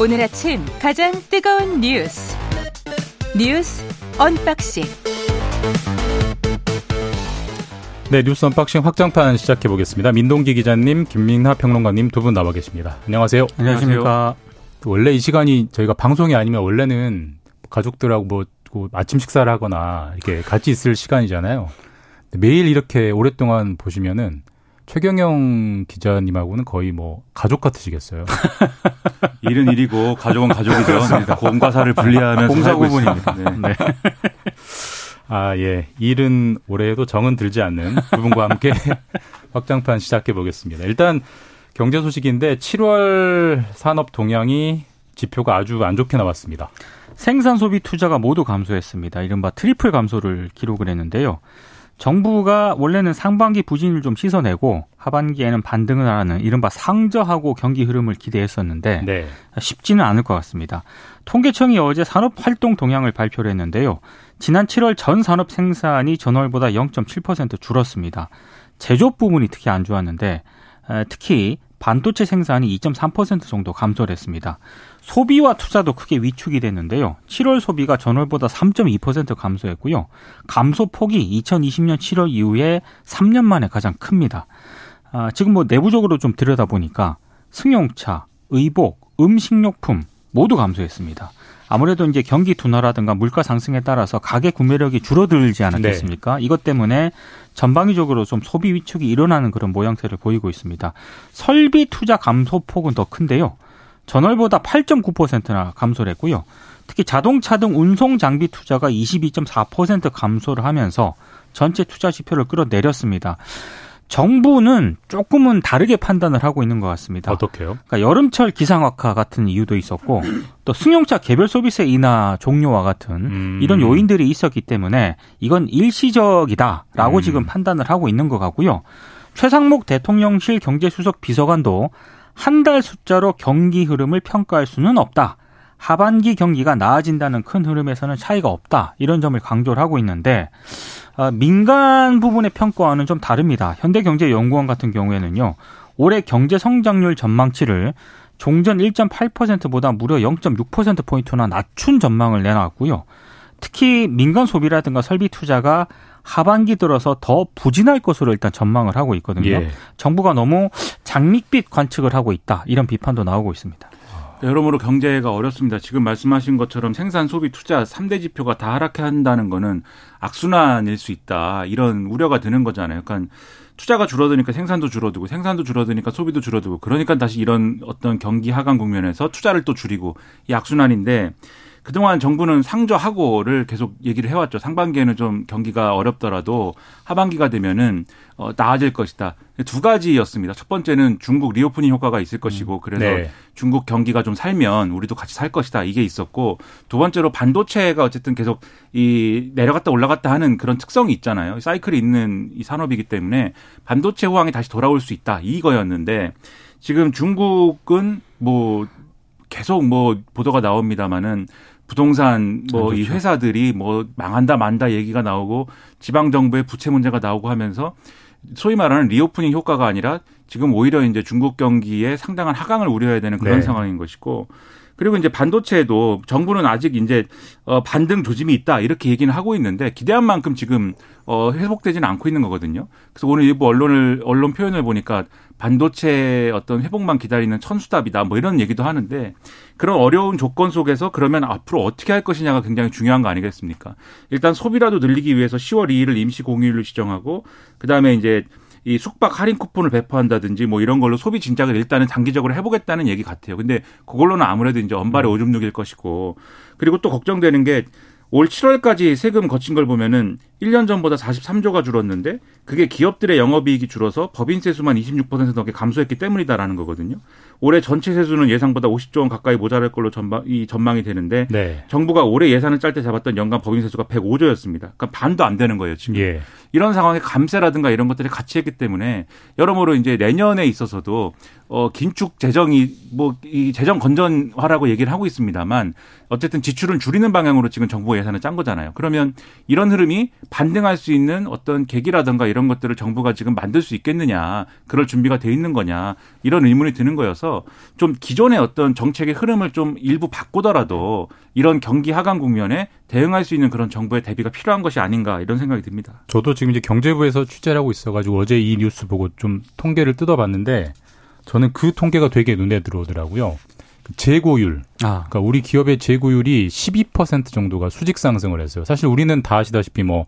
오늘 아침 가장 뜨거운 뉴스 뉴스 unboxing 네, 뉴스 unboxing 확장판 시작해 보겠습니다. 민동기 기자님, 김민하 평론가님 두 분 나와 계십니다. 안녕하세요. 안녕하십니까. 원래 이 시간이 저희가 방송이 아니면 원래는 가족들하고 뭐 아침 식사를 하거나 이렇게 같이 있을 시간이잖아요. 매일 이렇게 오랫동안 보시면은 최경영 기자님하고는 거의 뭐 가족 같으시겠어요. 일은 일이고 가족은 가족이죠. 공과 사를 분리하면서 공사구분입니다. 네. 네. 아 예, 일은 오래 해도 정은 들지 않는 두 분과 함께 확장판 시작해 보겠습니다. 일단 경제 소식인데 7월 산업 동향이 지표가 아주 안 좋게 나왔습니다. 생산 소비 투자가 모두 감소했습니다. 이른바 triple 감소를 기록을 했는데요. 정부가 원래는 상반기 부진을 좀 씻어내고 하반기에는 반등을 하는 이른바 상저하고 경기 흐름을 기대했었는데 네. 쉽지는 않을 것 같습니다. 통계청이 어제 산업 활동 동향을 발표를 했는데요. 지난 7월 전 산업 생산이 전월보다 0.7% 줄었습니다. 제조업 부분이 특히 안 좋았는데 특히 반도체 생산이 2.3% 정도 감소를 했습니다. 소비와 투자도 크게 위축이 됐는데요. 7월 소비가 전월보다 3.2% 감소했고요. 감소 폭이 2020년 7월 이후에 3년 만에 가장 큽니다. 아, 지금 뭐 내부적으로 좀 들여다보니까 승용차, 의복, 음식료품 모두 감소했습니다. 아무래도 이제 경기 둔화라든가 물가 상승에 따라서 가계 구매력이 줄어들지 않았겠습니까? 네. 이것 때문에 전방위적으로 좀 소비 위축이 일어나는 그런 모양새를 보이고 있습니다. 설비 투자 감소폭은 더 큰데요. 전월보다 8.9%나 감소를 했고요. 특히 자동차 등 운송 장비 투자가 22.4% 감소를 하면서 전체 투자 지표를 끌어내렸습니다. 정부는 조금은 다르게 판단을 하고 있는 것 같습니다. 어떻게요? 그러니까 여름철 기상악화 같은 이유도 있었고 또 승용차 개별 소비세 인하 종료와 같은 음. 이런 요인들이 있었기 때문에 이건 일시적이다라고 음. 지금 판단을 하고 있는 것 같고요. 최상목 대통령실 경제수석 비서관도 한 달 숫자로 경기 흐름을 평가할 수는 없다. 하반기 경기가 나아진다는 큰 흐름에서는 차이가 없다. 이런 점을 강조를 하고 있는데 아, 민간 부분의 평가와는 좀 다릅니다. 현대경제연구원 같은 경우에는요. 올해 경제 성장률 전망치를 종전 1.8%보다 무려 0.6%포인트나 낮춘 전망을 내놨고요. 특히 민간 소비라든가 설비 투자가 하반기 들어서 더 부진할 것으로 일단 전망을 하고 있거든요. 예. 정부가 너무 장밋빛 관측을 하고 있다. 이런 비판도 나오고 있습니다. 여러모로 경제가 어렵습니다. 지금 말씀하신 것처럼 생산, 소비, 투자 3대 지표가 다 하락한다는 거는 악순환일 수 있다. 이런 우려가 드는 거잖아요. 그러니까 투자가 줄어드니까 생산도 줄어들고 생산도 줄어드니까 소비도 줄어들고 그러니까 다시 이런 어떤 경기 하강 국면에서 투자를 또 줄이고 이 악순환인데 그동안 정부는 상저하고를 계속 얘기를 해왔죠. 상반기에는 좀 경기가 어렵더라도 하반기가 되면은 어, 나아질 것이다. 두 가지였습니다. 첫 번째는 중국 reopening 효과가 있을 것이고 음. 그래서 네. 중국 경기가 좀 살면 우리도 같이 살 것이다. 이게 있었고 두 번째로 반도체가 어쨌든 계속 이 내려갔다 올라갔다 하는 그런 특성이 있잖아요. 사이클이 있는 이 산업이기 때문에 반도체 호황이 다시 돌아올 수 있다. 이거였는데 지금 중국은 뭐 계속 뭐 보도가 나옵니다마는 부동산 뭐 이 회사들이 뭐 망한다 만다 얘기가 나오고 지방 정부의 부채 문제가 나오고 하면서 소위 말하는 reopening 효과가 아니라 지금 오히려 이제 중국 경기에 상당한 하강을 우려해야 되는 그런 네. 상황인 것이고 그리고 이제 반도체도 정부는 아직 이제 어 반등 조짐이 있다 이렇게 얘기는 하고 있는데 기대한 만큼 지금 어 회복되지는 않고 있는 거거든요. 그래서 오늘 일부 언론을 언론 표현을 보니까 반도체 어떤 회복만 기다리는 천수답이다 뭐 이런 얘기도 하는데 그런 어려운 조건 속에서 그러면 앞으로 어떻게 할 것이냐가 굉장히 중요한 거 아니겠습니까? 일단 소비라도 늘리기 위해서 10월 2일을 임시 공휴일로 지정하고 그다음에 이제 이 숙박 할인 쿠폰을 배포한다든지 뭐 이런 걸로 소비 진작을 일단은 장기적으로 해보겠다는 얘기 같아요. 근데 그걸로는 아무래도 이제 언발의 오줌 누길 것이고 그리고 또 걱정되는 게 올 7월까지 세금 거친 걸 보면은 1년 전보다 43조가 줄었는데 그게 기업들의 영업이익이 줄어서 법인세 수만 26% 넘게 감소했기 때문이다라는 거거든요. 올해 전체 세수는 예상보다 50조 원 가까이 모자랄 걸로 전망, 이 전망이 되는데 네. 정부가 올해 예산을 짤 때 잡았던 연간 법인 세 수가 105조였습니다. 그러니까 반도 안 되는 거예요, 지금. 예. 이런 상황에 감세라든가 이런 것들이 같이 했기 때문에 여러모로 이제 내년에 있어서도 어 긴축 재정이 뭐 이 재정 건전화라고 얘기를 하고 있습니다만 어쨌든 지출을 줄이는 방향으로 지금 정부 예산을 짠 거잖아요. 그러면 이런 흐름이 반등할 수 있는 어떤 계기라든가 이런 것들을 정부가 지금 만들 수 있겠느냐, 그럴 준비가 돼 있는 거냐 이런 의문이 드는 거여서 좀 기존의 어떤 정책의 흐름을 좀 일부 바꾸더라도 이런 경기 하강 국면에 대응할 수 있는 그런 정부의 대비가 필요한 것이 아닌가 이런 생각이 듭니다. 저도 지금 이제 경제부에서 취재를 하고 있어가지고 어제 이 뉴스 보고 좀 통계를 뜯어봤는데 저는 그 통계가 되게 눈에 들어오더라고요. 그 재고율. 아. 그러니까 우리 기업의 재고율이 12% 정도가 수직 상승을 했어요. 사실 우리는 다 아시다시피 뭐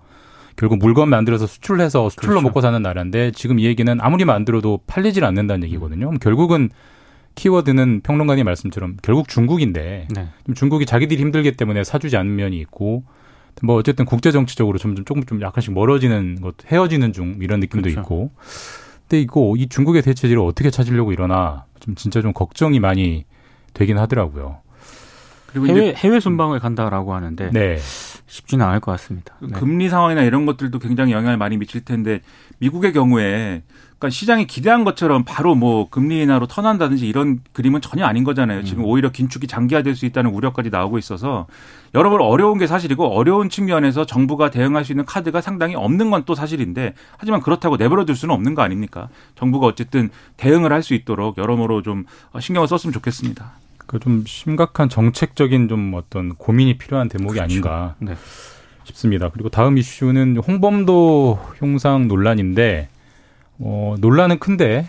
결국 물건 만들어서 수출해서 수출로 그렇죠. 먹고 사는 나라인데 지금 이 얘기는 아무리 만들어도 팔리질 않는다는 얘기거든요. 그럼 결국은 키워드는 평론가님 말씀처럼 결국 중국인데 네. 중국이 자기들이 힘들기 때문에 사주지 않는 면이 있고 뭐 어쨌든 국제 정치적으로 점점 조금 좀 약간씩 멀어지는 것 헤어지는 중 이런 느낌도 그렇죠. 있고 근데 이거 이 중국의 대체제를 어떻게 찾으려고 이러나 좀 진짜 좀 걱정이 많이 되긴 하더라고요. 그리고 해외 해외 순방을 간다라고 하는데 네. 쉽지는 않을 것 같습니다. 네. 금리 상황이나 이런 것들도 굉장히 영향을 많이 미칠 텐데 미국의 경우에 그러니까 시장이 기대한 것처럼 바로 뭐 금리 인하로 턴한다든지 이런 그림은 전혀 아닌 거잖아요. 지금 음. 오히려 긴축이 장기화될 수 있다는 우려까지 나오고 있어서 여러분 어려운 게 사실이고 어려운 측면에서 정부가 대응할 수 있는 카드가 상당히 없는 건 또 사실인데 하지만 그렇다고 내버려 둘 수는 없는 거 아닙니까? 정부가 어쨌든 대응을 할 수 있도록 여러모로 좀 신경을 썼으면 좋겠습니다. 그 좀 심각한 정책적인 좀 어떤 고민이 필요한 대목이 그렇죠. 아닌가 네. 싶습니다. 그리고 다음 이슈는 홍범도 형상 논란인데 어, 논란은 큰데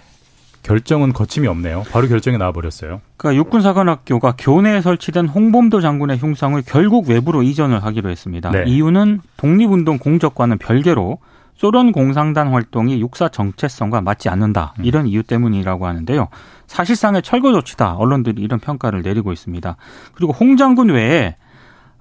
결정은 거침이 없네요. 바로 결정이 나와버렸어요. 그러니까 육군사관학교가 교내에 설치된 홍범도 장군의 흉상을 결국 외부로 이전을 하기로 했습니다. 네. 이유는 독립운동 공적과는 별개로 소련 공상단 활동이 육사 정체성과 맞지 않는다. 음. 이런 이유 때문이라고 하는데요. 사실상의 철거 조치다. 언론들이 이런 평가를 내리고 있습니다. 그리고 홍 장군 외에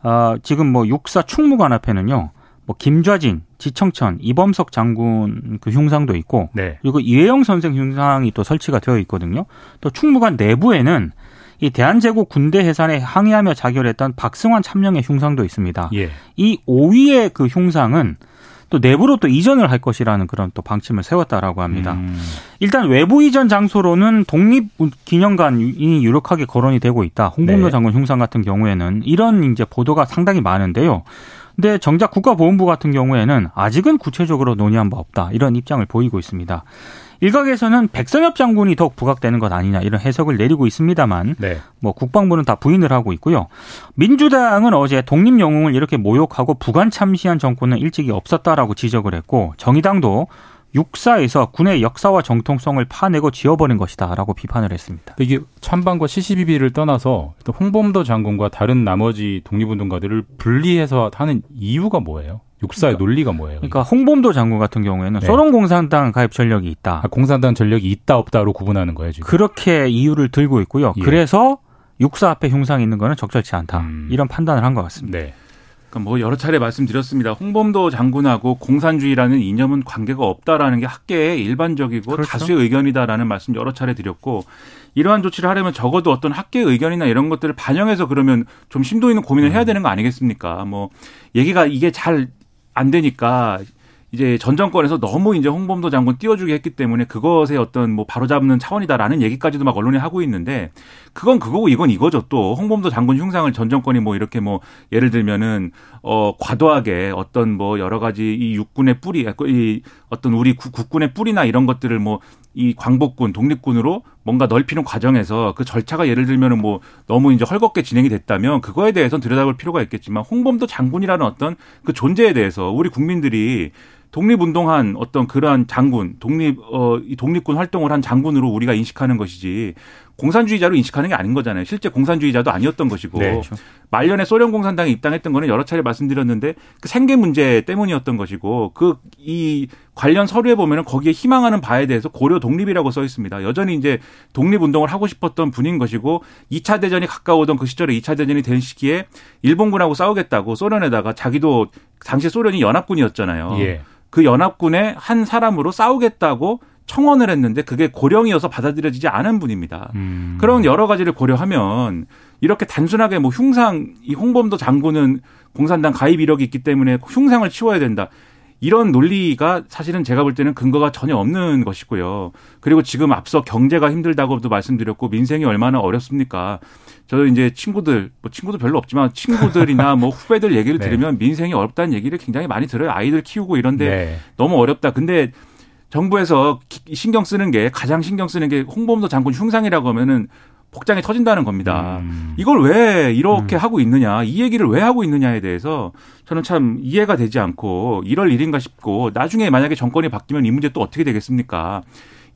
어, 지금 뭐 육사 충무관 앞에는요. 뭐 김좌진, 지청천, 이범석 장군 그 흉상도 있고 네. 그리고 이회영 선생 흉상이 또 설치가 되어 있거든요. 또 충무관 내부에는 이 대한제국 군대 해산에 항의하며 자결했던 박승환 참령의 흉상도 있습니다. 예. 이 5위의 그 흉상은 또 내부로 또 이전을 할 것이라는 그런 또 방침을 세웠다라고 합니다. 음. 일단 외부 이전 장소로는 독립 기념관이 유력하게 거론이 되고 있다. 홍범도 네. 장군 흉상 같은 경우에는 이런 이제 보도가 상당히 많은데요. 근데 정작 국가보훈부 같은 경우에는 아직은 구체적으로 논의한 바 없다. 이런 입장을 보이고 있습니다. 일각에서는 백선엽 장군이 더욱 부각되는 것 아니냐 이런 해석을 내리고 있습니다만 네. 뭐 국방부는 다 부인을 하고 있고요. 민주당은 어제 독립 영웅을 이렇게 모욕하고 부관 참시한 정권은 일찍이 없었다라고 지적을 했고 정의당도 육사에서 군의 역사와 정통성을 파내고 지워버린 것이다라고 비판을 했습니다. 이게 찬반과 시시비비를 떠나서 홍범도 장군과 다른 나머지 독립운동가들을 분리해서 하는 이유가 뭐예요? 육사의 그러니까, 논리가 뭐예요? 그러니까 홍범도 장군 같은 경우에는 네. 소련 공산당 가입 전력이 있다. 아, 공산당 전력이 있다 없다로 구분하는 거예요 지금. 그렇게 이유를 들고 있고요. 예. 그래서 육사 앞에 흉상이 있는 거는 적절치 않다. 음. 이런 판단을 한 것 같습니다. 네. 그러니까 뭐 여러 차례 말씀드렸습니다. 홍범도 장군하고 공산주의라는 이념은 관계가 없다라는 게 학계의 일반적이고 그렇죠. 다수의 의견이다라는 말씀 여러 차례 드렸고 이러한 조치를 하려면 적어도 어떤 학계의 의견이나 이런 것들을 반영해서 그러면 좀 심도 있는 고민을 해야 음. 되는 거 아니겠습니까? 뭐 얘기가 이게 잘 안 되니까 이제 전 정권에서 너무 이제 홍범도 장군 띄워주게 했기 때문에 그것에 어떤 뭐 바로잡는 차원이다라는 얘기까지도 막 언론에 하고 있는데 그건 그거고 이건 이거죠. 또 홍범도 장군 흉상을 전 정권이 뭐 이렇게 뭐 예를 들면은 어 과도하게 어떤 뭐 여러 가지 이 육군의 뿌리 이 어떤 우리 국군의 뿌리나 이런 것들을 뭐 이 광복군 독립군으로 뭔가 넓히는 과정에서 그 절차가 예를 들면은 뭐 너무 이제 헐겁게 진행이 됐다면 그거에 대해서는 들여다볼 필요가 있겠지만 홍범도 장군이라는 어떤 그 존재에 대해서 우리 국민들이 독립운동한 어떤 그러한 장군, 독립 어 이 독립군 활동을 한 장군으로 우리가 인식하는 것이지 공산주의자로 인식하는 게 아닌 거잖아요. 실제 공산주의자도 아니었던 것이고 네, 그렇죠. 말년에 소련 공산당에 입당했던 거는 여러 차례 말씀드렸는데 그 생계 문제 때문이었던 것이고 그 이 관련 서류에 보면은 거기에 희망하는 바에 대해서 고려 독립이라고 써 있습니다. 여전히 이제 독립 운동을 하고 싶었던 분인 것이고 2차 대전이 가까우던 그 시절에 2차 대전이 된 시기에 일본군하고 싸우겠다고 소련에다가 자기도 당시 소련이 연합군이었잖아요. 예. 그 연합군의 한 사람으로 싸우겠다고 청원을 했는데 그게 고령이어서 받아들여지지 않은 분입니다. 음. 그런 여러 가지를 고려하면 이렇게 단순하게 뭐 흉상 이 홍범도 장군은 공산당 가입 이력이 있기 때문에 흉상을 치워야 된다. 이런 논리가 사실은 제가 볼 때는 근거가 전혀 없는 것이고요. 그리고 지금 앞서 경제가 힘들다고도 말씀드렸고 민생이 얼마나 어렵습니까? 저 이제 친구들 뭐 친구도 별로 없지만 친구들이나 뭐 후배들 얘기를 네. 들으면 민생이 어렵다는 얘기를 굉장히 많이 들어요. 아이들 키우고 이런데 네. 너무 어렵다. 근데 정부에서 신경 쓰는 게 가장 신경 쓰는 게 홍범도 장군 흉상이라고 하면은 복장이 터진다는 겁니다. 음. 이걸 왜 이렇게 음. 하고 있느냐, 이 얘기를 왜 하고 있느냐에 대해서 저는 참 이해가 되지 않고 이럴 일인가 싶고 나중에 만약에 정권이 바뀌면 이 문제 또 어떻게 되겠습니까?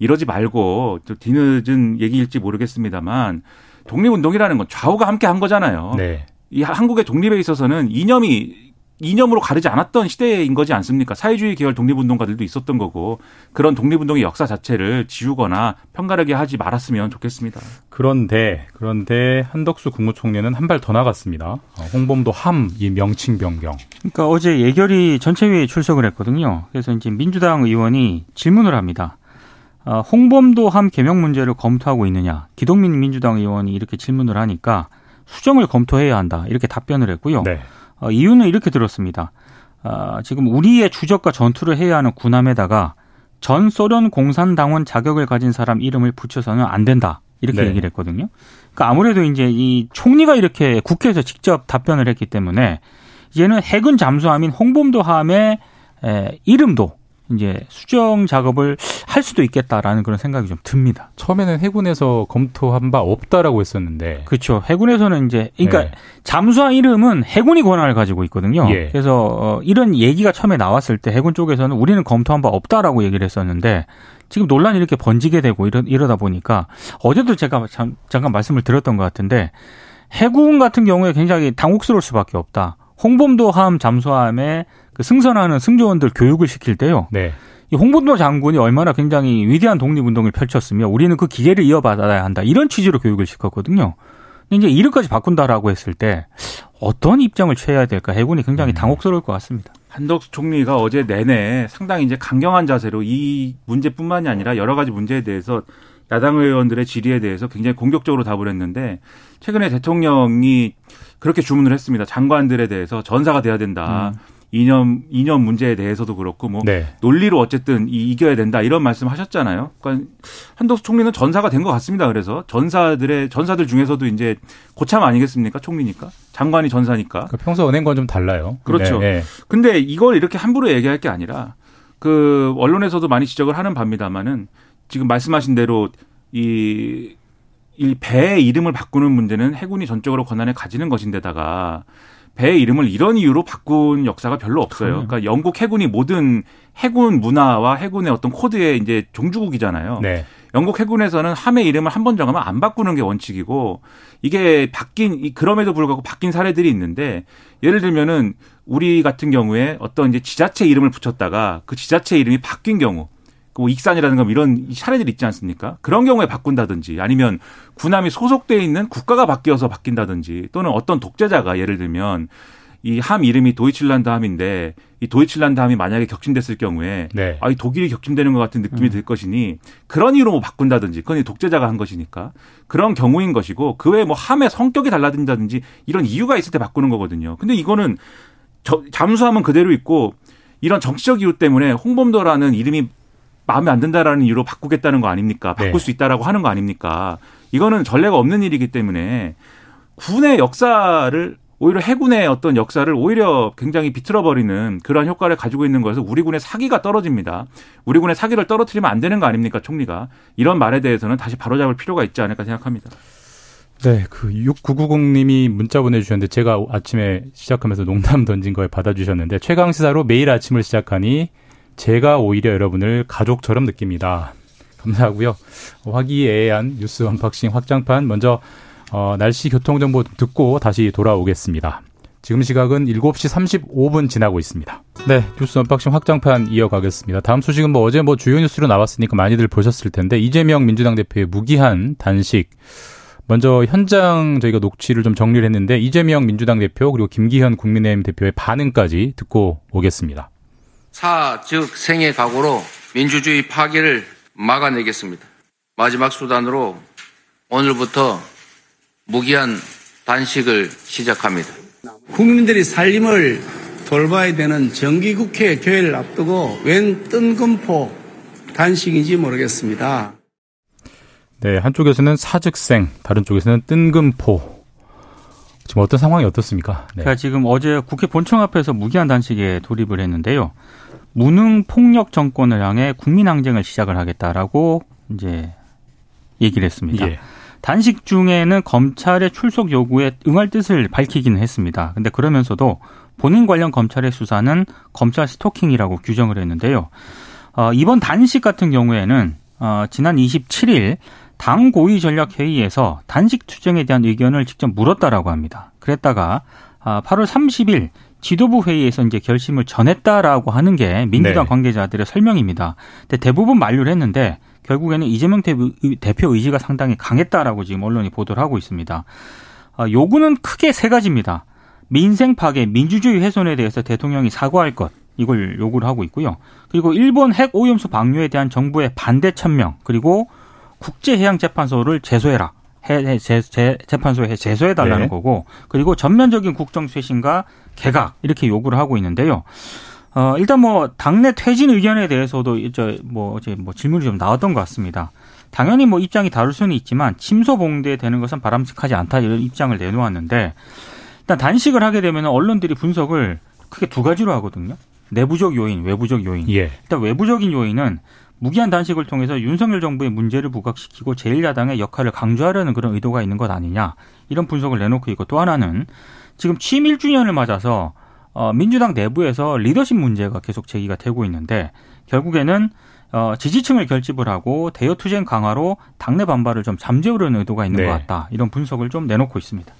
이러지 말고 또 뒤늦은 얘기일지 모르겠습니다만 독립운동이라는 건 좌우가 함께 한 거잖아요. 네. 이 한국의 독립에 있어서는 이념이 이념으로 가르지 않았던 시대인 거지 않습니까? 사회주의 계열 독립운동가들도 있었던 거고 그런 독립운동의 역사 자체를 지우거나 편가르게 하지 말았으면 좋겠습니다. 그런데 그런데 한덕수 국무총리는 한 발 더 나갔습니다. 어, 홍범도 함 이 명칭 변경. 그러니까 어제 예결위 전체회의에 출석을 했거든요. 그래서 이제 민주당 의원이 질문을 합니다. 어, 홍범도 함 개명 문제를 검토하고 있느냐? 기동민 민주당 의원이 이렇게 질문을 하니까 수정을 검토해야 한다 이렇게 답변을 했고요. 네. 어, 이유는 이렇게 들었습니다. 어, 지금 우리의 주적과 전투를 해야 하는 군함에다가 전 소련 공산당원 자격을 가진 사람 이름을 붙여서는 안 된다. 이렇게 네. 얘기를 했거든요. 그러니까 아무래도 이제 이 총리가 이렇게 국회에서 직접 답변을 했기 때문에 이제는 해군 잠수함인 홍범도 함의 에, 이름도 이제 수정 작업을 할 수도 있겠다라는 그런 생각이 좀 듭니다. 처음에는 해군에서 검토한 바 없다라고 했었는데. 그렇죠. 해군에서는 이제 그러니까 네. 잠수함 이름은 해군이 권한을 가지고 있거든요. 예. 그래서 어, 이런 얘기가 처음에 나왔을 때 해군 쪽에서는 우리는 검토한 바 없다라고 얘기를 했었는데 지금 논란이 이렇게 번지게 되고 이러, 이러다 보니까 어제도 제가 잠, 잠깐 말씀을 드렸던 것 같은데 해군 같은 경우에 굉장히 당혹스러울 수밖에 없다. 홍범도 함 잠수함에 그 승선하는 승조원들 교육을 시킬 때요. 네. 이 홍범도 장군이 얼마나 굉장히 위대한 독립운동을 펼쳤으며 우리는 그 기계를 이어받아야 한다. 이런 취지로 교육을 시켰거든요. 근데 이제 이름까지 바꾼다라고 했을 때 어떤 입장을 취해야 될까 해군이 굉장히 음. 당혹스러울 것 같습니다. 한덕수 총리가 어제 내내 상당히 이제 강경한 자세로 이 문제뿐만이 아니라 여러 가지 문제에 대해서 야당 의원들의 질의에 대해서 굉장히 공격적으로 답을 했는데 최근에 대통령이 그렇게 주문을 했습니다. 장관들에 대해서 전사가 돼야 된다. 음. 이념 이념 문제에 대해서도 그렇고 뭐 네. 논리로 어쨌든 이, 이겨야 된다 이런 말씀하셨잖아요. 그러니까 한덕수 총리는 전사가 된 것 같습니다. 그래서 전사들의 전사들 중에서도 이제 고참 아니겠습니까? 총리니까 장관이 전사니까. 그러니까 평소 은행과는 좀 달라요. 그렇죠. 네, 네. 근데 이걸 이렇게 함부로 얘기할 게 아니라 그 언론에서도 많이 지적을 하는 바입니다만은 지금 말씀하신 대로 이 이 배의 이름을 바꾸는 문제는 해군이 전적으로 권한을 가지는 것인데다가 배의 이름을 이런 이유로 바꾼 역사가 별로 없어요. 그러니까 영국 해군이 모든 해군 문화와 해군의 어떤 코드의 이제 종주국이잖아요. 네. 영국 해군에서는 함의 이름을 한 번 정하면 안 바꾸는 게 원칙이고 이게 바뀐 그럼에도 불구하고 바뀐 사례들이 있는데 예를 들면은 우리 같은 경우에 어떤 이제 지자체 이름을 붙였다가 그 지자체 이름이 바뀐 경우 뭐 익산이라든가 뭐 이런 사례들이 있지 않습니까? 그런 경우에 바꾼다든지 아니면 군함이 소속돼 있는 국가가 바뀌어서 바뀐다든지 또는 어떤 독재자가 예를 들면 이 함 이름이 도이칠란드 함인데 이 도이칠란드 함이 만약에 격침됐을 경우에 네. 아이 독일이 격침되는 것 같은 느낌이 음. 들 것이니 그런 이유로 뭐 바꾼다든지 그건 독재자가 한 것이니까 그런 경우인 것이고 그 외에 뭐 함의 성격이 달라진다든지 이런 이유가 있을 때 바꾸는 거거든요. 근데 이거는 저, 잠수함은 그대로 있고 이런 정치적 이유 때문에 홍범도라는 이름이 마음에 안 든다라는 이유로 바꾸겠다는 거 아닙니까? 바꿀 네. 수 있다라고 하는 거 아닙니까? 이거는 전례가 없는 일이기 때문에 군의 역사를 오히려 해군의 어떤 역사를 오히려 굉장히 비틀어버리는 그러한 효과를 가지고 있는 거에서 우리 군의 사기가 떨어집니다. 우리 군의 사기를 떨어뜨리면 안 되는 거 아닙니까, 총리가? 이런 말에 대해서는 다시 바로잡을 필요가 있지 않을까 생각합니다. 네, 그 6990님이 문자 보내주셨는데 제가 아침에 시작하면서 농담 던진 거에 받아주셨는데 최강 시사로 매일 아침을 시작하니 제가 오히려 여러분을 가족처럼 느낍니다. 감사하고요. 화기애애한 뉴스 unboxing 확장판 먼저 어, 날씨 교통 정보 듣고 다시 돌아오겠습니다. 지금 시각은 7시 35분 지나고 있습니다. 네, 뉴스 unboxing 확장판 이어가겠습니다. 다음 소식은 뭐 어제 뭐 주요 뉴스로 나왔으니까 많이들 보셨을 텐데 이재명 민주당 대표의 무기한 단식 먼저 현장 저희가 녹취를 좀 정리를 했는데 이재명 민주당 대표 그리고 김기현 국민의힘 대표의 반응까지 듣고 오겠습니다. 사, 즉 생의 각오로 민주주의 파괴를 막아내겠습니다. 마지막 수단으로 오늘부터 무기한 단식을 시작합니다. 국민들의 살림을 돌봐야 되는 정기국회 조회를 앞두고 웬 뜬금포 단식인지 모르겠습니다. 네, 한쪽에서는 사직생, 다른 쪽에서는 뜬금포. 지금 어떤 상황이 어떻습니까? 네. 그러니까 지금 어제 국회 본청 앞에서 무기한 단식에 돌입을 했는데요. 무능 폭력 정권을 향해 국민 항쟁을 시작을 하겠다라고 이제 얘기를 했습니다. 예. 단식 중에는 검찰의 출석 요구에 응할 뜻을 밝히기는 했습니다. 근데 그러면서도 본인 관련 검찰의 수사는 검찰 스토킹이라고 규정을 했는데요. 어, 이번 단식 같은 경우에는 어, 지난 27일 당 고위 전략 회의에서 단식 투쟁에 대한 의견을 직접 물었다라고 합니다. 그랬다가 아, 8월 30일 지도부 회의에서 이제 결심을 전했다라고 하는 게 민주당 네. 관계자들의 설명입니다. 근데 대부분 만류를 했는데 결국에는 이재명 대표 의지가 상당히 강했다라고 지금 언론이 보도를 하고 있습니다. 아, 요구는 크게 세 가지입니다. 민생 파괴, 민주주의 훼손에 대해서 대통령이 사과할 것. 이걸 요구를 하고 있고요. 그리고 일본 핵 오염수 방류에 대한 정부의 반대 천명, 그리고 국제해양재판소를 제소해라. 해, 재, 재, 재판소에 제소해 달라는 네. 거고 그리고 전면적인 국정 쇄신과 개각 이렇게 요구를 하고 있는데요. 어, 일단 뭐 당내 퇴진 의견에 대해서도 이제 뭐 어제 뭐 질문이 좀 나왔던 것 같습니다. 당연히 뭐 입장이 다를 수는 있지만 침소봉대되는 것은 바람직하지 않다 이런 입장을 내놓았는데 일단 단식을 하게 되면 언론들이 분석을 크게 두 가지로 하거든요. 내부적 요인, 외부적 요인. 예. 일단 외부적인 요인은 무기한 단식을 통해서 윤석열 정부의 문제를 부각시키고 제1야당의 역할을 강조하려는 그런 의도가 있는 것 아니냐 이런 분석을 내놓고 있고 또 하나는 지금 취임 1주년을 맞아서 어, 민주당 내부에서 리더십 문제가 계속 제기가 되고 있는데 결국에는 어, 지지층을 결집을 하고 대여 투쟁 강화로 당내 반발을 좀 잠재우려는 의도가 있는 네. 것 같다 이런 분석을 좀 내놓고 있습니다.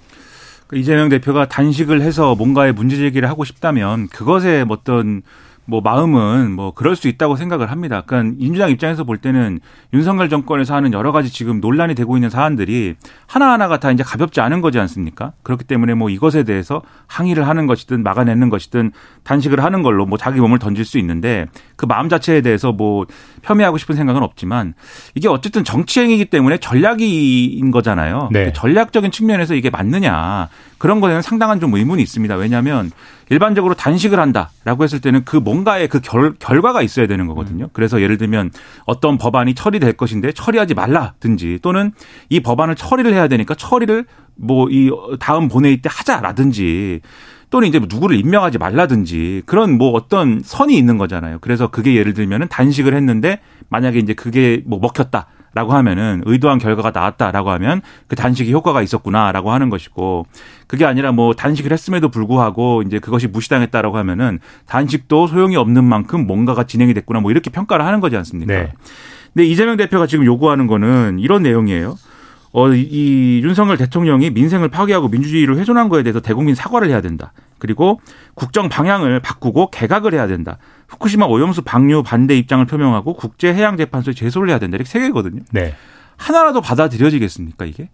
그 이재명 대표가 단식을 해서 뭔가의 문제 제기를 하고 싶다면 그것에 어떤 뭐 마음은 뭐 그럴 수 있다고 생각을 합니다. 그러니까 민주당 입장에서 볼 때는 윤석열 정권에서 하는 여러 가지 지금 논란이 되고 있는 사안들이 하나하나가 다 이제 가볍지 않은 거지 않습니까? 그렇기 때문에 뭐 이것에 대해서 항의를 하는 것이든 막아내는 것이든 단식을 하는 걸로 뭐 자기 몸을 던질 수 있는데 그 마음 자체에 대해서 뭐 폄훼하고 싶은 생각은 없지만 이게 어쨌든 정치행위이기 때문에 전략인 거잖아요. 네. 전략적인 측면에서 이게 맞느냐 그런 거에는 상당한 좀 의문이 있습니다. 왜냐하면 일반적으로 단식을 한다라고 했을 때는 그 뭔가의 그 결, 결과가 있어야 되는 거거든요. 음. 그래서 예를 들면 어떤 법안이 처리될 것인데 처리하지 말라든지 또는 이 법안을 처리를 해야 되니까 처리를 뭐 이 다음 본회의 때 하자라든지 또는 이제 누구를 임명하지 말라든지 그런 뭐 어떤 선이 있는 거잖아요. 그래서 그게 예를 들면은 단식을 했는데 만약에 이제 그게 뭐 먹혔다. 라고 하면은 의도한 결과가 나왔다라고 하면 그 단식이 효과가 있었구나라고 하는 것이고 그게 아니라 뭐 단식을 했음에도 불구하고 이제 그것이 무시당했다라고 하면은 단식도 소용이 없는 만큼 뭔가가 진행이 됐구나 뭐 이렇게 평가를 하는 거지 않습니까? 네. 근데 이재명 대표가 지금 요구하는 거는 이런 내용이에요. 어, 이 윤석열 대통령이 민생을 파괴하고 민주주의를 훼손한 거에 대해서 대국민 사과를 해야 된다. 그리고 국정 방향을 바꾸고 개각을 해야 된다. 후쿠시마 오염수 방류 반대 입장을 표명하고 국제해양재판소에 제소를 해야 된다. 이렇게 세 개거든요. 네. 하나라도 받아들여지겠습니까, 이게?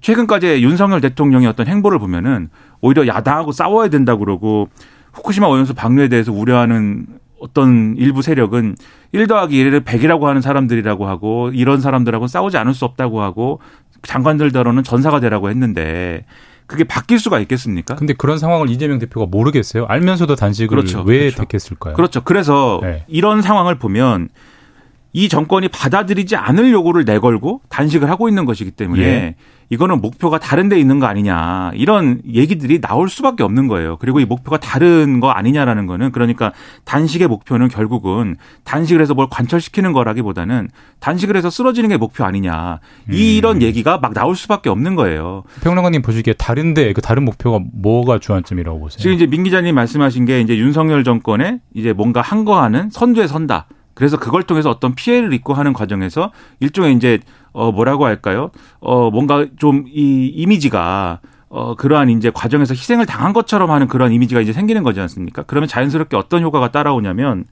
최근까지 윤석열 대통령의 어떤 행보를 보면은 오히려 야당하고 싸워야 된다 그러고 후쿠시마 오염수 방류에 대해서 우려하는 어떤 일부 세력은 1 더하기 1을 100이라고 하는 사람들이라고 하고 이런 사람들하고 싸우지 않을 수 없다고 하고 장관들더러는 전사가 되라고 했는데 그게 바뀔 수가 있겠습니까? 근데 그런 상황을 이재명 대표가 모르겠어요. 알면서도 단식을 그렇죠. 왜 그렇죠. 택했을까요? 그렇죠. 그래서 네. 이런 상황을 보면 이 정권이 받아들이지 않을 요구를 내걸고 단식을 하고 있는 것이기 때문에 예. 이거는 목표가 다른 데 있는 거 아니냐 이런 얘기들이 나올 수밖에 없는 거예요. 그리고 이 목표가 다른 거 아니냐라는 거는 그러니까 단식의 목표는 결국은 단식을 해서 뭘 관철시키는 거라기보다는 단식을 해서 쓰러지는 게 목표 아니냐 이런 음. 얘기가 막 나올 수밖에 없는 거예요. 평론가님 보시기에 다른데 그 다른 목표가 뭐가 주안점이라고 보세요? 지금 이제 민 기자님 말씀하신 게 이제 윤석열 정권에 이제 뭔가 한 거하는 선두에 선다. 그래서 그걸 통해서 어떤 피해를 입고 하는 과정에서 일종의 이제 어 뭐라고 할까요? 어 뭔가 좀 이 이미지가 어, 그러한 이제 과정에서 희생을 당한 것처럼 하는 그런 이미지가 이제 생기는 거지 않습니까? 그러면 자연스럽게 어떤 효과가 따라오냐면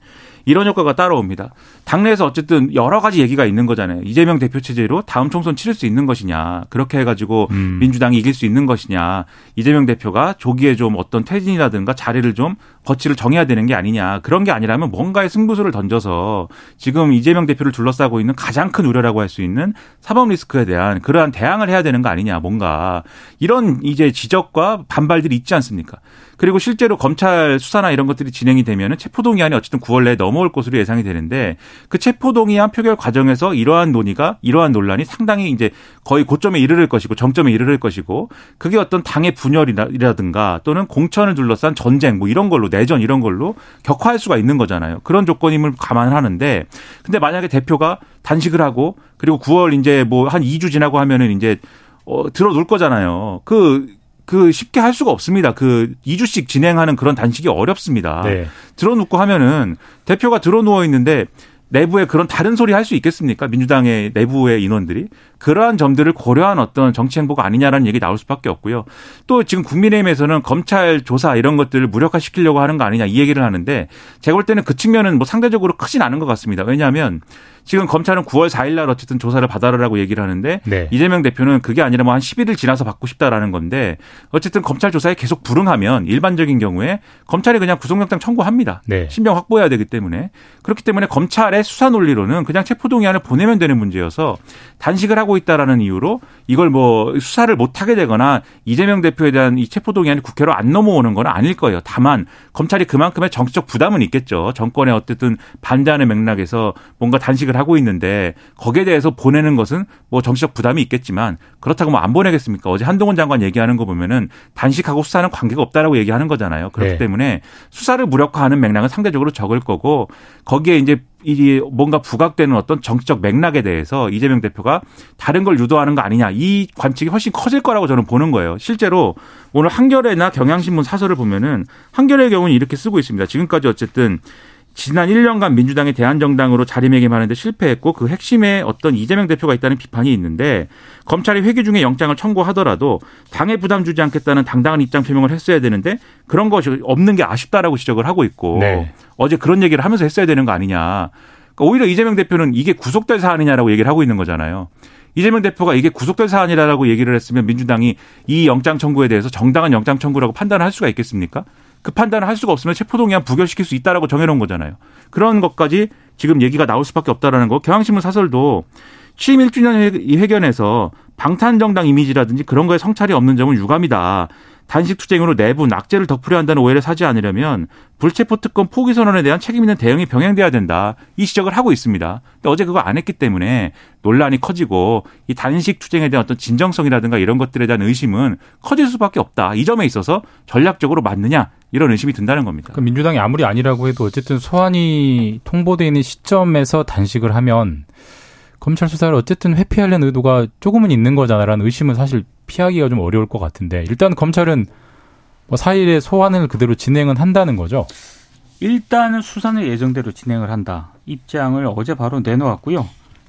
이런 효과가 따라옵니다. 당내에서 어쨌든 여러 가지 얘기가 있는 거잖아요. 이재명 대표 체제로 다음 총선 치를 수 있는 것이냐. 그렇게 해가지고 음. 민주당이 이길 수 있는 것이냐. 이재명 대표가 조기에 좀 어떤 퇴진이라든가 자리를 좀 거치를 정해야 되는 게 아니냐. 그런 게 아니라면 뭔가의 승부수를 던져서 지금 이재명 대표를 둘러싸고 있는 가장 큰 우려라고 할 수 있는 사법 리스크에 대한 그러한 대항을 해야 되는 거 아니냐. 뭔가 이런 이제 지적과 반발들이 있지 않습니까? 그리고 실제로 검찰 수사나 이런 것들이 진행이 되면은 체포동의안이 어쨌든 9월 내에 넘어올 것으로 예상이 되는데 그 체포동의안 표결 과정에서 이러한 논의가 이러한 논란이 상당히 이제 거의 고점에 이르를 것이고 정점에 이르를 것이고 그게 어떤 당의 분열이라든가 또는 공천을 둘러싼 전쟁 뭐 이런 걸로 내전 이런 걸로 격화할 수가 있는 거잖아요. 그런 조건임을 감안하는데 근데 만약에 대표가 단식을 하고 그리고 9월 이제 뭐 한 2주 지나고 하면은 이제 어 들어놓을 거잖아요. 그그 쉽게 할 수가 없습니다. 그 2주씩 진행하는 그런 단식이 어렵습니다. 네. 들어눕고 하면은 대표가 들어누워 있는데 내부에 그런 다른 소리 할 수 있겠습니까? 민주당의 내부의 인원들이. 그러한 점들을 고려한 어떤 정치 행보가 아니냐라는 얘기 나올 수밖에 없고요. 또 지금 국민의힘에서는 검찰 조사 이런 것들을 무력화시키려고 하는 거 아니냐 이 얘기를 하는데 제가 볼 때는 그 측면은 뭐 상대적으로 크진 않은 것 같습니다. 왜냐하면 지금 검찰은 9월 4일 날 어쨌든 조사를 받아라라고 얘기를 하는데 네. 이재명 대표는 그게 아니라 뭐 한 10일을 지나서 받고 싶다라는 건데 어쨌든 검찰 조사에 계속 불응하면 일반적인 경우에 검찰이 그냥 구속영장 청구합니다. 네. 신병 확보해야 되기 때문에 그렇기 때문에 검찰의 수사 논리로는 그냥 체포동의안을 보내면 되는 문제여서 단식을 하고 있다라는 이유로 이걸 뭐 수사를 못 하게 되거나 이재명 대표에 대한 이 체포동의안이 국회로 안 넘어오는 건 아닐 거예요. 다만 검찰이 그만큼의 정치적 부담은 있겠죠. 정권에 어쨌든 반대하는 맥락에서 뭔가 단식을 하고 있는데 거기에 대해서 보내는 것은 뭐 정치적 부담이 있겠지만 그렇다고 뭐 안 보내겠습니까? 어제 한동훈 장관 얘기하는 거 보면은 단식하고 수사는 관계가 없다라고 얘기하는 거잖아요. 그렇기 네. 때문에 수사를 무력화하는 맥락은 상대적으로 적을 거고 거기에 이제 이 뭔가 부각되는 어떤 정치적 맥락에 대해서 이재명 대표가 다른 걸 유도하는 거 아니냐 이 관측이 훨씬 커질 거라고 저는 보는 거예요. 실제로 오늘 한겨레나 경향신문 사설을 보면은 한겨레의 경우는 이렇게 쓰고 있습니다. 지금까지 어쨌든 지난 1년간 민주당이 대한정당으로 자리매김하는데 실패했고 그 핵심에 어떤 이재명 대표가 있다는 비판이 있는데 검찰이 회기 중에 영장을 청구하더라도 당에 부담 주지 않겠다는 당당한 입장 표명을 했어야 되는데 그런 것이 없는 게 아쉽다라고 지적을 하고 있고 네. 어제 그런 얘기를 하면서 했어야 되는 거 아니냐. 그러니까 오히려 이재명 대표는 이게 구속될 사안이냐라고 얘기를 하고 있는 거잖아요. 이재명 대표가 이게 구속될 사안이라고 얘기를 했으면 민주당이 이 영장 청구에 대해서 정당한 영장 청구라고 판단할 수가 있겠습니까? 그 판단을 할 수가 없으면 체포동의안 부결시킬 수 있다라고 정해놓은 거잖아요. 그런 것까지 지금 얘기가 나올 수밖에 없다라는 거. 경향신문 사설도 취임 1주년 회견에서 방탄정당 이미지라든지 그런 거에 성찰이 없는 점은 유감이다. 단식 투쟁으로 내부 낙제를 덮으려 한다는 오해를 사지 않으려면 불체포 특권 포기 선언에 대한 책임 있는 대응이 병행돼야 된다. 이 지적을 하고 있습니다. 근데 어제 그거 안 했기 때문에 논란이 커지고 이 단식 투쟁에 대한 어떤 진정성이라든가 이런 것들에 대한 의심은 커질 수밖에 없다. 이 점에 있어서 전략적으로 맞느냐 이런 의심이 든다는 겁니다. 그 민주당이 아무리 아니라고 해도 어쨌든 소환이 통보돼 있는 시점에서 단식을 하면 검찰 수사를 어쨌든 회피하려는 의도가 조금은 있는 거잖아라는 의심은 사실 피하기가 좀 어려울 것 같은데 일단 검찰은 뭐 4일에 소환을 그대로 진행은 한다는 거죠. 일단은 수사는 예정대로 진행을 한다. 입장을 어제 바로 내놓았고요.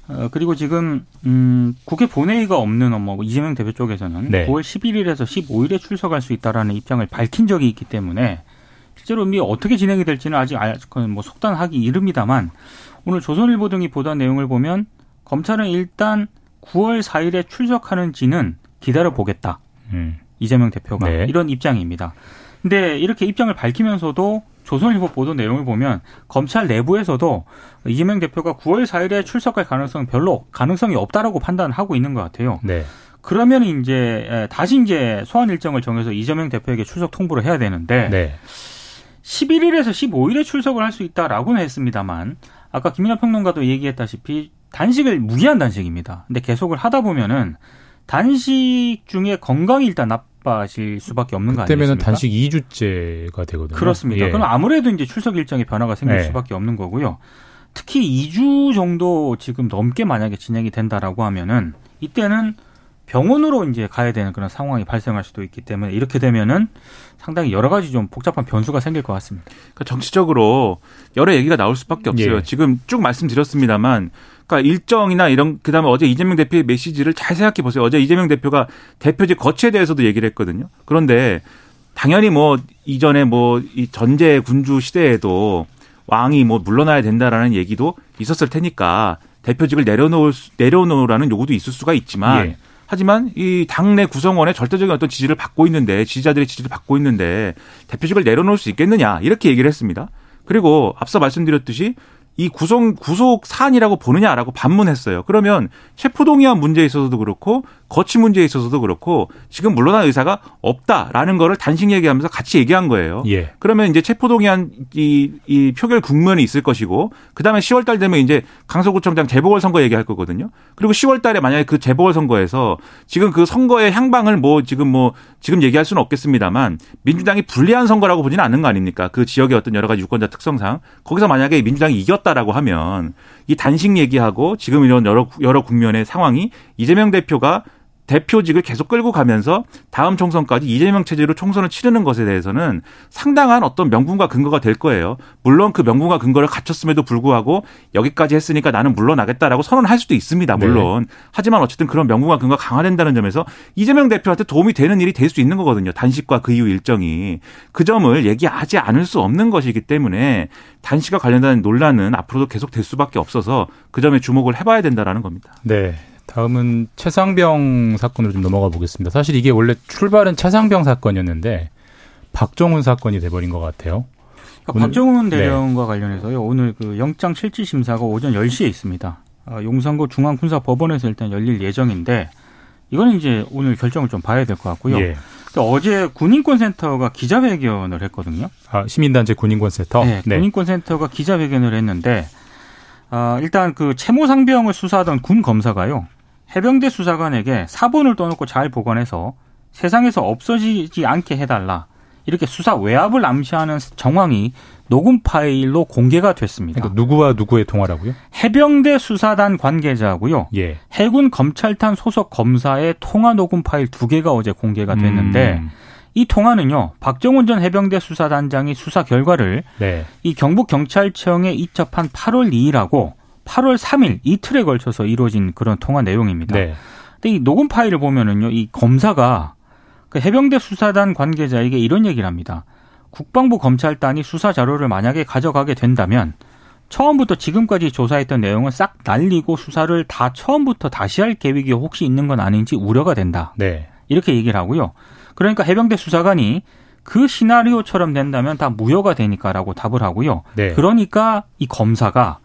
어, 그리고 지금 음, 국회 본회의가 없는 뭐 이재명 대표 쪽에서는 네. 9월 11일에서 15일에 출석할 수 있다라는 입장을 밝힌 적이 있기 때문에 실제로 미 어떻게 진행이 될지는 아직 뭐 속단하기 이릅니다만 오늘 조선일보 등이 보도한 내용을 보면 검찰은 일단 9월 4일에 출석하는지는 기다려 보겠다. 음. 이재명 대표가 네. 이런 입장입니다. 근데 이렇게 입장을 밝히면서도 조선일보 보도 내용을 보면 검찰 내부에서도 이재명 대표가 9월 4일에 출석할 가능성은 별로 가능성이 없다라고 판단하고 있는 것 같아요. 네. 그러면 이제 다시 이제 소환 일정을 정해서 이재명 대표에게 출석 통보를 해야 되는데 네. 11일에서 15일에 출석을 할 수 있다라고는 했습니다만 아까 김민하 평론가도 얘기했다시피 단식을 무기한 단식입니다. 근데 계속을 하다 보면은 단식 중에 건강이 일단 나빠질 수밖에 없는 거 아니겠습니까? 그때면 단식 2주째가 되거든요. 그렇습니다. 예. 그럼 아무래도 이제 출석 일정에 변화가 생길 네. 수밖에 없는 거고요. 특히 2주 정도 지금 넘게 만약에 진행이 된다라고 하면은 이때는 병원으로 이제 가야 되는 그런 상황이 발생할 수도 있기 때문에 이렇게 되면은 상당히 여러 가지 좀 복잡한 변수가 생길 것 같습니다. 그러니까 정치적으로 여러 얘기가 나올 수밖에 없어요. 예. 지금 쭉 말씀드렸습니다만 그러니까 일정이나 이런 그다음에 어제 이재명 대표의 메시지를 잘 생각해 보세요. 어제 이재명 대표가 대표직 거취에 대해서도 얘기를 했거든요. 그런데 당연히 뭐 이전에 뭐 이 전제 군주 시대에도 왕이 뭐 물러나야 된다라는 얘기도 있었을 테니까 대표직을 내려놓을 내려놓으라는 요구도 있을 수가 있지만 예. 하지만 이 당내 구성원의 절대적인 어떤 지지를 받고 있는데 지지자들의 지지를 받고 있는데 대표직을 내려놓을 수 있겠느냐 이렇게 얘기를 했습니다. 그리고 앞서 말씀드렸듯이 이 구속 구속 사안이라고 보느냐라고 반문했어요. 그러면 체포동의안 문제에 있어서도 그렇고 거치 문제에 있어서도 그렇고 지금 물러난 의사가 없다라는 거를 단식 얘기하면서 같이 얘기한 거예요. 예. 그러면 이제 체포동의안 이, 이 표결 국면이 있을 것이고 그다음에 10월 달 되면 이제 강서구청장 재보궐 선거 얘기할 거거든요. 그리고 10월 달에 만약에 그 재보궐 선거에서 지금 그 선거의 향방을 뭐 지금 뭐 지금 얘기할 수는 없겠습니다만 민주당이 불리한 선거라고 보지는 않는 거 아닙니까? 그 지역의 어떤 여러 가지 유권자 특성상 거기서 만약에 민주당이 이겼 다라고 하면 이 단식 얘기하고 지금 이런 여러 여러 국면의 상황이 이재명 대표가 대표직을 계속 끌고 가면서 다음 총선까지 이재명 체제로 총선을 치르는 것에 대해서는 상당한 어떤 명분과 근거가 될 거예요. 물론 그 명분과 근거를 갖췄음에도 불구하고 여기까지 했으니까 나는 물러나겠다라고 선언할 수도 있습니다. 물론. 네. 하지만 어쨌든 그런 명분과 근거가 강화된다는 점에서 이재명 대표한테 도움이 되는 일이 될 수 있는 거거든요. 단식과 그 이후 일정이. 그 점을 얘기하지 않을 수 없는 것이기 때문에 단식과 관련된 논란은 앞으로도 계속 될 수밖에 없어서 그 점에 주목을 해봐야 된다라는 겁니다. 네. 다음은 최상병 사건으로 좀 넘어가 보겠습니다. 사실 이게 원래 출발은 최상병 사건이었는데 박정훈 사건이 돼버린 것 같아요. 그러니까 박정훈 네. 대령과 네. 관련해서요. 오늘 그 영장 실질 심사가 오전 10시에 있습니다. 아, 용산구 중앙군사법원에서 일단 열릴 예정인데 이거는 이제 오늘 결정을 좀 봐야 될 것 같고요. 예. 어제 군인권센터가 기자회견을 했거든요. 아, 시민단체 군인권센터? 네, 네. 군인권센터가 기자회견을 했는데 아, 일단 그 채모 상병을 수사하던 군 검사가요. 해병대 수사관에게 사본을 떠놓고 잘 보관해서 세상에서 없어지지 않게 해달라. 이렇게 수사 외압을 암시하는 정황이 녹음 파일로 공개가 됐습니다. 그러니까 누구와 누구의 통화라고요? 해병대 수사단 관계자고요. 예. 해군 검찰탄 소속 검사의 통화 녹음 파일 두 개가 어제 공개가 됐는데 음. 이 통화는요. 박정훈 전 해병대 수사단장이 수사 결과를 네. 이 경북 경찰청에 이첩한 8월 2일하고 8월 3일 이틀에 걸쳐서 이루어진 그런 통화 내용입니다. 네. 근데 이 녹음 파일을 보면은요. 이 검사가 그 해병대 수사단 관계자에게 이런 얘기를 합니다. 국방부 검찰단이 수사 자료를 만약에 가져가게 된다면 처음부터 지금까지 조사했던 내용을 싹 날리고 수사를 다 처음부터 다시 할 계획이 혹시 있는 건 아닌지 우려가 된다. 네. 이렇게 얘기를 하고요. 그러니까 해병대 수사관이 그 시나리오처럼 된다면 다 무효가 되니까라고 답을 하고요. 네. 그러니까 이 검사가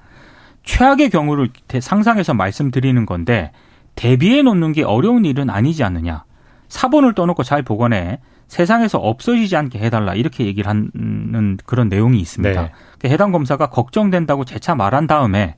최악의 경우를 상상해서 말씀드리는 건데 대비해 놓는 게 어려운 일은 아니지 않느냐. 사본을 떠놓고 잘 보관해 세상에서 없어지지 않게 해달라 이렇게 얘기를 하는 그런 내용이 있습니다. 네. 그러니까 해당 검사가 걱정된다고 재차 말한 다음에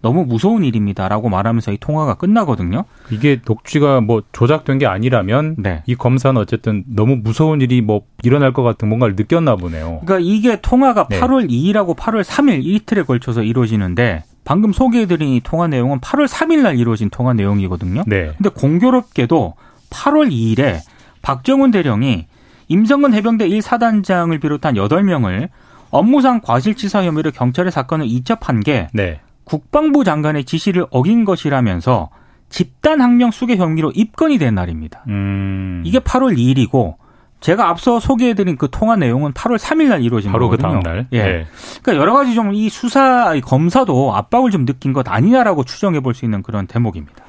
너무 무서운 일입니다라고 말하면서 이 통화가 끝나거든요. 이게 녹취가 뭐 조작된 게 아니라면 네. 이 검사는 어쨌든 너무 무서운 일이 뭐 일어날 것 같은 뭔가를 느꼈나 보네요. 그러니까 이게 통화가 네. 8월 2일하고 8월 3일 이틀에 걸쳐서 이루어지는데 방금 소개해드린 이 통화 내용은 8월 3일 날 이루어진 통화 내용이거든요. 네. 근데 공교롭게도 8월 2일에 박정훈 대령이 임성근 해병대 1사단장을 비롯한 8명을 업무상 과실치사 혐의로 경찰에 사건을 이첩한 게 네. 국방부 장관의 지시를 어긴 것이라면서 집단 항명 수괴 혐의로 입건이 된 날입니다. 음. 이게 8월 2일이고 제가 앞서 소개해드린 그 통화 내용은 8월 3일 날 이루어진 바로 그 거거든요. 그 다음 날. 예. 네. 그러니까 여러 가지 좀 이 수사 검사도 압박을 좀 느낀 것 아니냐라고 추정해 볼 수 있는 그런 대목입니다.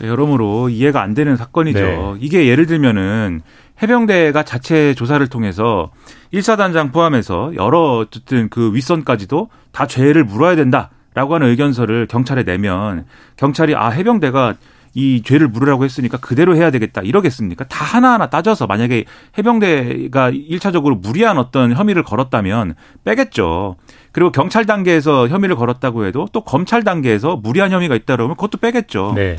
네, 여러모로 이해가 안 되는 사건이죠. 네. 이게 예를 들면은 해병대가 자체 조사를 통해서 1사단장 포함해서 여러 어쨌든 그 윗선까지도 다 죄를 물어야 된다라고 하는 의견서를 경찰에 내면 경찰이 아 해병대가 이 죄를 물으라고 했으니까 그대로 해야 되겠다 이러겠습니까? 다 하나하나 따져서 만약에 해병대가 1차적으로 무리한 어떤 혐의를 걸었다면 빼겠죠. 그리고 경찰 단계에서 혐의를 걸었다고 해도 또 검찰 단계에서 무리한 혐의가 있다 그러면 그것도 빼겠죠. 네.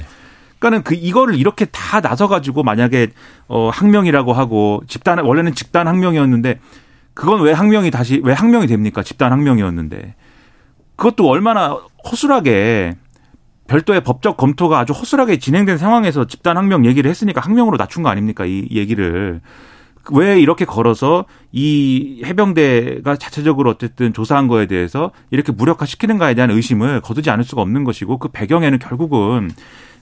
그러니까는 그 이거를 이렇게 다 나서 가지고 만약에 어 항명이라고 하고 집단 원래는 집단 항명이었는데 그건 왜 항명이 다시 왜 항명이 됩니까? 집단 항명이었는데 그것도 얼마나 허술하게 별도의 법적 검토가 아주 허술하게 진행된 상황에서 집단 항명 얘기를 했으니까 항명으로 낮춘 거 아닙니까? 이 얘기를. 왜 이렇게 걸어서 이 해병대가 자체적으로 어쨌든 조사한 거에 대해서 이렇게 무력화 시키는가에 대한 의심을 거두지 않을 수가 없는 것이고 그 배경에는 결국은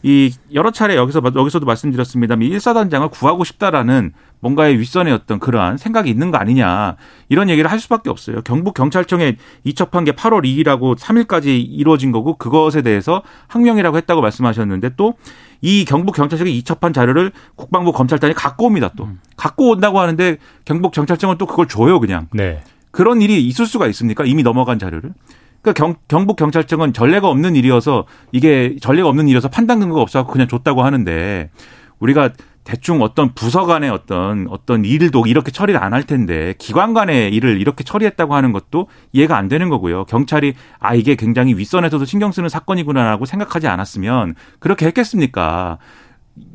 이 여러 차례 여기서 여기서도 말씀드렸습니다만 일사단장을 구하고 싶다라는 뭔가의 윗선의 어떤 그러한 생각이 있는 거 아니냐 이런 얘기를 할 수밖에 없어요. 경북 경찰청에 이첩한 게 8월 2일하고 3일까지 이루어진 거고 그것에 대해서 항명이라고 했다고 말씀하셨는데 또 이 경북 경찰청에 이첩한 자료를 국방부 검찰단이 갖고 옵니다. 또 음. 갖고 온다고 하는데 경북 경찰청은 또 그걸 줘요 그냥. 네. 그런 일이 있을 수가 있습니까? 이미 넘어간 자료를. 그러니까 경, 경북 경찰청은 전례가 없는 일이어서 이게 전례가 없는 일이어서 판단 근거가 없어서 그냥 줬다고 하는데 우리가 대충 어떤 부서 간의 어떤 어떤 일도 이렇게 처리를 안 할 텐데 기관 간의 일을 이렇게 처리했다고 하는 것도 이해가 안 되는 거고요. 경찰이 아 이게 굉장히 윗선에서도 신경 쓰는 사건이구나라고 생각하지 않았으면 그렇게 했겠습니까?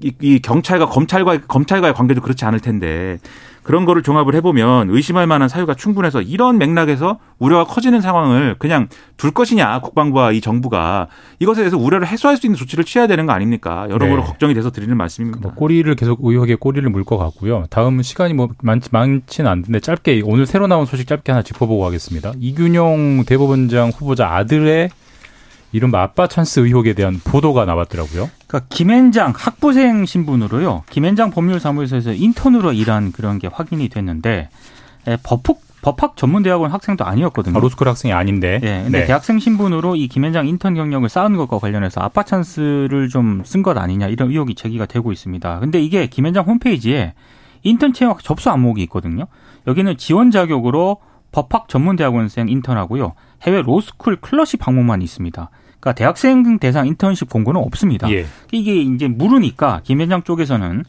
이, 이 경찰과 검찰과 검찰과의 관계도 그렇지 않을 텐데 그런 거를 종합을 해보면 의심할 만한 사유가 충분해서 이런 맥락에서 우려가 커지는 상황을 그냥 둘 것이냐 국방부와 이 정부가 이것에 대해서 우려를 해소할 수 있는 조치를 취해야 되는 거 아닙니까? 여러모로 네. 걱정이 돼서 드리는 말씀입니다. 뭐 꼬리를 계속 의혹에 꼬리를 물 것 같고요. 다음 시간이 뭐 많지 많지는 않는데 짧게 오늘 새로 나온 소식 짧게 하나 짚어보고 하겠습니다. 이균용 대법원장 후보자 아들의 이른바 아빠 찬스 의혹에 대한 보도가 나왔더라고요. 그러니까 김앤장 학부생 신분으로요. 김앤장 법률사무소에서 인턴으로 일한 그런 게 확인이 됐는데 에, 법학 법학 전문대학원 학생도 아니었거든요. 아, 로스쿨 학생이 아닌데. 예, 근데 네. 대학생 신분으로 이 김앤장 인턴 경력을 쌓은 것과 관련해서 아빠 찬스를 좀 쓴 것 아니냐 이런 의혹이 제기가 되고 있습니다. 근데 이게 김앤장 홈페이지에 인턴 채용 접수 항목이 있거든요. 여기는 지원 자격으로 법학 전문대학원생 인턴하고요. 해외 로스쿨 clerkship 부문만 있습니다. 그러니까 대학생 대상 인턴십 공고는 없습니다. 예. 이게 이제 물으니까 김앤장 쪽에서는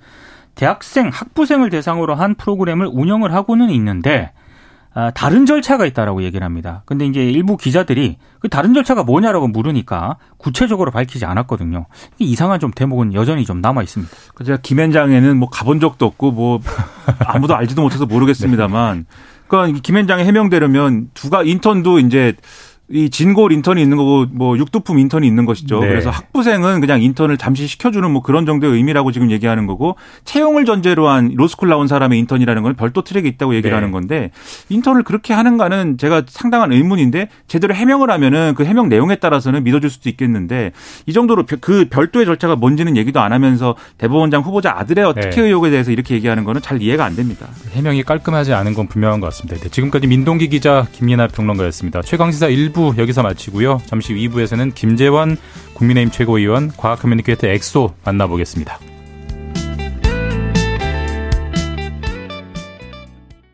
대학생 학부생을 대상으로 한 프로그램을 운영을 하고는 있는데 아, 다른 절차가 있다라고 얘기를 합니다. 근데 이제 일부 기자들이 그 다른 절차가 뭐냐라고 물으니까 구체적으로 밝히지 않았거든요. 이 이상한 좀 대목은 여전히 좀 남아 있습니다. 그 제가 김현장에는 뭐 가본 적도 없고 뭐 아무도 알지도 못해서 모르겠습니다만 그러니까 이 김현장에 해명되려면 두가 인턴도 이제 이 진골 인턴이 있는 거고 뭐 육두품 인턴이 있는 것이죠. 네. 그래서 학부생은 그냥 인턴을 잠시 시켜주는 뭐 그런 정도의 의미라고 지금 얘기하는 거고 채용을 전제로 한 로스쿨 나온 사람의 인턴이라는 건 별도 트랙이 있다고 얘기를 네. 하는 건데 인턴을 그렇게 하는가는 제가 상당한 의문인데 제대로 해명을 하면은 그 해명 내용에 따라서는 믿어줄 수도 있겠는데 이 정도로 벼- 그 별도의 절차가 뭔지는 얘기도 안 하면서 대법원장 후보자 아들의 네. 특혜 의혹에 대해서 이렇게 얘기하는 거는 잘 이해가 안 됩니다. 해명이 깔끔하지 않은 건 분명한 것 같습니다. 네, 지금까지 민동기 기자 김민하 평론가였습니다. 최강시사 1부 여기서 마치고요. 잠시 후 2부에서는 김재원 국민의힘 최고위원 과학 커뮤니케이터 엑소 만나보겠습니다.